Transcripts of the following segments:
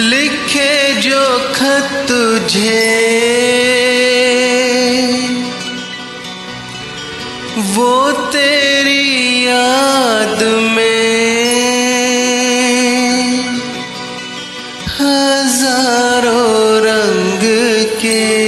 लिखे जो खत तुझे। वो तेरी याद में हज़ारों रंग के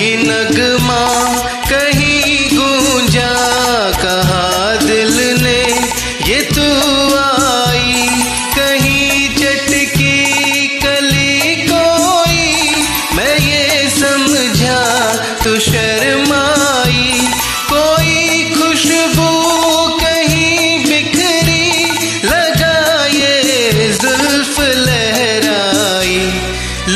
नगमा कहीं गूंजा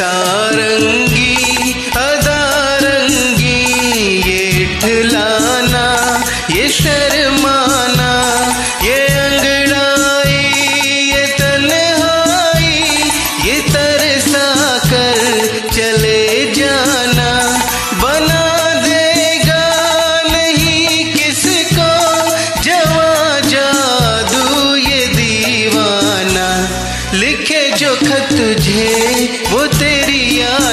फिजा अदारंगी ये ठिलाना ये शर्माना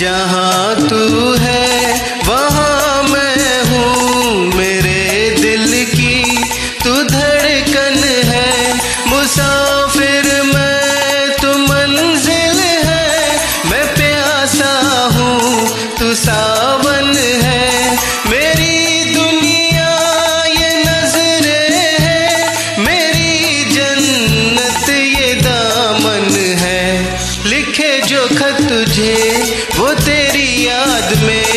जहाँ तू है, वहाँ मैं हूँ मेरे दिल की। तू धड़कन है, मुसाफिर मैं, तू मंजिल है। मैं प्यासा हूँ, तू सावन तुझे वो तेरी याद में।